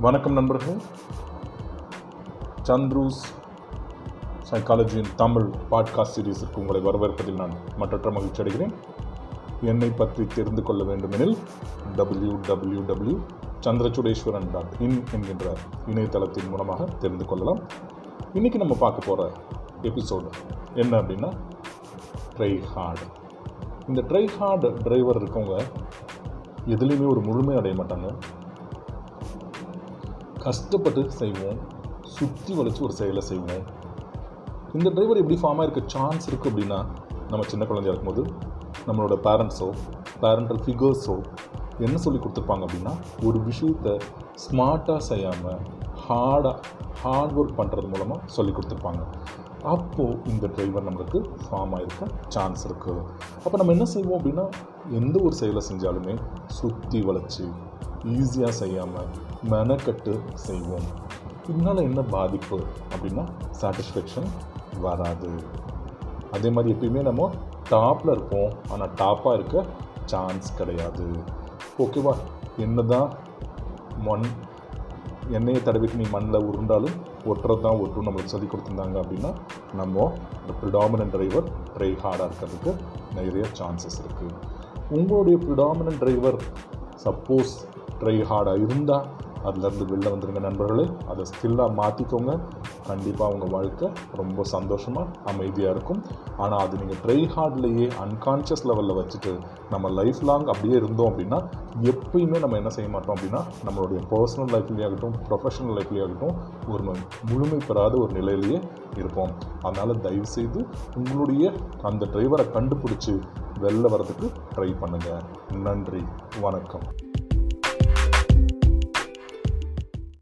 வணக்கம் நண்பர்களே. சந்த்ரூஸ் சைக்காலஜியின் தமிழ் பாட்காஸ்ட் சீரீஸுக்கு உங்களை வரவேற்பதில் நான் மற்றற்ற மகிழ்ச்சி அடைகிறேன். என்னை பற்றி தெரிந்து கொள்ள வேண்டுமெனில் W W W Chandrachudeswaran dot in என்கின்ற இணையதளத்தின் மூலமாக தெரிந்து கொள்ளலாம். இன்றைக்கி நம்ம பார்க்க போகிற எபிசோடு என்ன அப்படின்னா ட்ரை ஹார்டு இந்த ட்ரை ஹார்டு டிரைவர் இருக்கவங்க எதுலேயுமே ஒரு முழுமை அடைய மாட்டாங்க. கஷ்டப்பட்டு செய்வோம் சுற்றி வளைச்சு ஒரு செயலை செய்வோம். இந்த டிரைவர் எப்படி ஃபார்மாக இருக்க சான்ஸ் இருக்குது அப்படின்னா நம்ம சின்ன குழந்தையா இருக்கும்போது நம்மளோட பேரண்ட்ஸோ பேரண்டல் ஃபிகர்ஸோ என்ன சொல்லி கொடுத்துருப்பாங்க அப்படின்னா ஒரு விஷயத்தை ஸ்மார்ட்டாக செய்யாமல் ஹார்டாக ஹார்ட் ஒர்க் பண்ணுறது மூலமாக சொல்லி கொடுத்துருப்பாங்க. அப்போது இந்த டிரைவர் நம்மளுக்கு ஃபார்ம் ஆகிருக்க சான்ஸ் இருக்குது அப்போ நம்ம என்ன செய்வோம் அப்படின்னா எந்த ஒரு செயலை செஞ்சாலுமே சுற்றி வளைச்சி ஈஸியாக செய்யாமல் மெனக்கட்டு செய்வோம். இதனால் என்ன பாதிப்பு அப்படின்னா சாட்டிஸ்ஃபேக்ஷன் வராது. அதே மாதிரி எப்பயுமே நம்ம டாப்பில் இருப்போம். ஆனால் டாப்பாக இருக்க சான்ஸ் கிடையாது. ஓகேவா என்ன தான் மண் எண்ணெயை தடவிட்டு நீ மண்ணில் உருண்டாலும் ஒட்டுறது தான் ஒட்டும். நம்மளுக்கு சொல்லி கொடுத்துருந்தாங்க அப்படின்னா நம்ம இந்த ப்ரிடாமினன்ட் டிரைவர் ட்ரை ஹார்டாக இருக்கிறதுக்கு நிறைய சான்சஸ் இருக்குது உங்களுடைய ப்ரிடாமினன்ட் டிரைவர் சப்போஸ் ட்ரை ஹார்டாக இருந்தால் அதுலேருந்து வெளில வந்துருங்க நண்பர்களே. அதை ஸ்கில்லாக மாற்றிக்கோங்க கண்டிப்பாக உங்கள் வாழ்க்கை ரொம்ப சந்தோஷமாக அமைதியாக இருக்கும். ஆனால் அது நீங்கள் ட்ரை ஹார்ட்லேயே அன்கான்ஷியஸ் லெவலில் வச்சுட்டு நம்ம லைஃப் லாங் அப்படியே இருந்தோம் அப்படின்னா எப்பயுமே நம்ம என்ன செய்ய மாட்டோம் அப்படின்னா நம்மளுடைய பர்சனல் லைஃப்லேயே ஆகட்டும் ப்ரொஃபஷனல் லைஃப்லேயே ஆகட்டும் ஒரு முழுமை பெறாத ஒரு நிலையிலேயே இருப்போம். அதனால் தயவுசெய்து உங்களுடைய அந்த டிரைவரை கண்டுபிடிச்சி வெளில வரதுக்கு ட்ரை பண்ணுங்கள் நன்றி. வணக்கம்.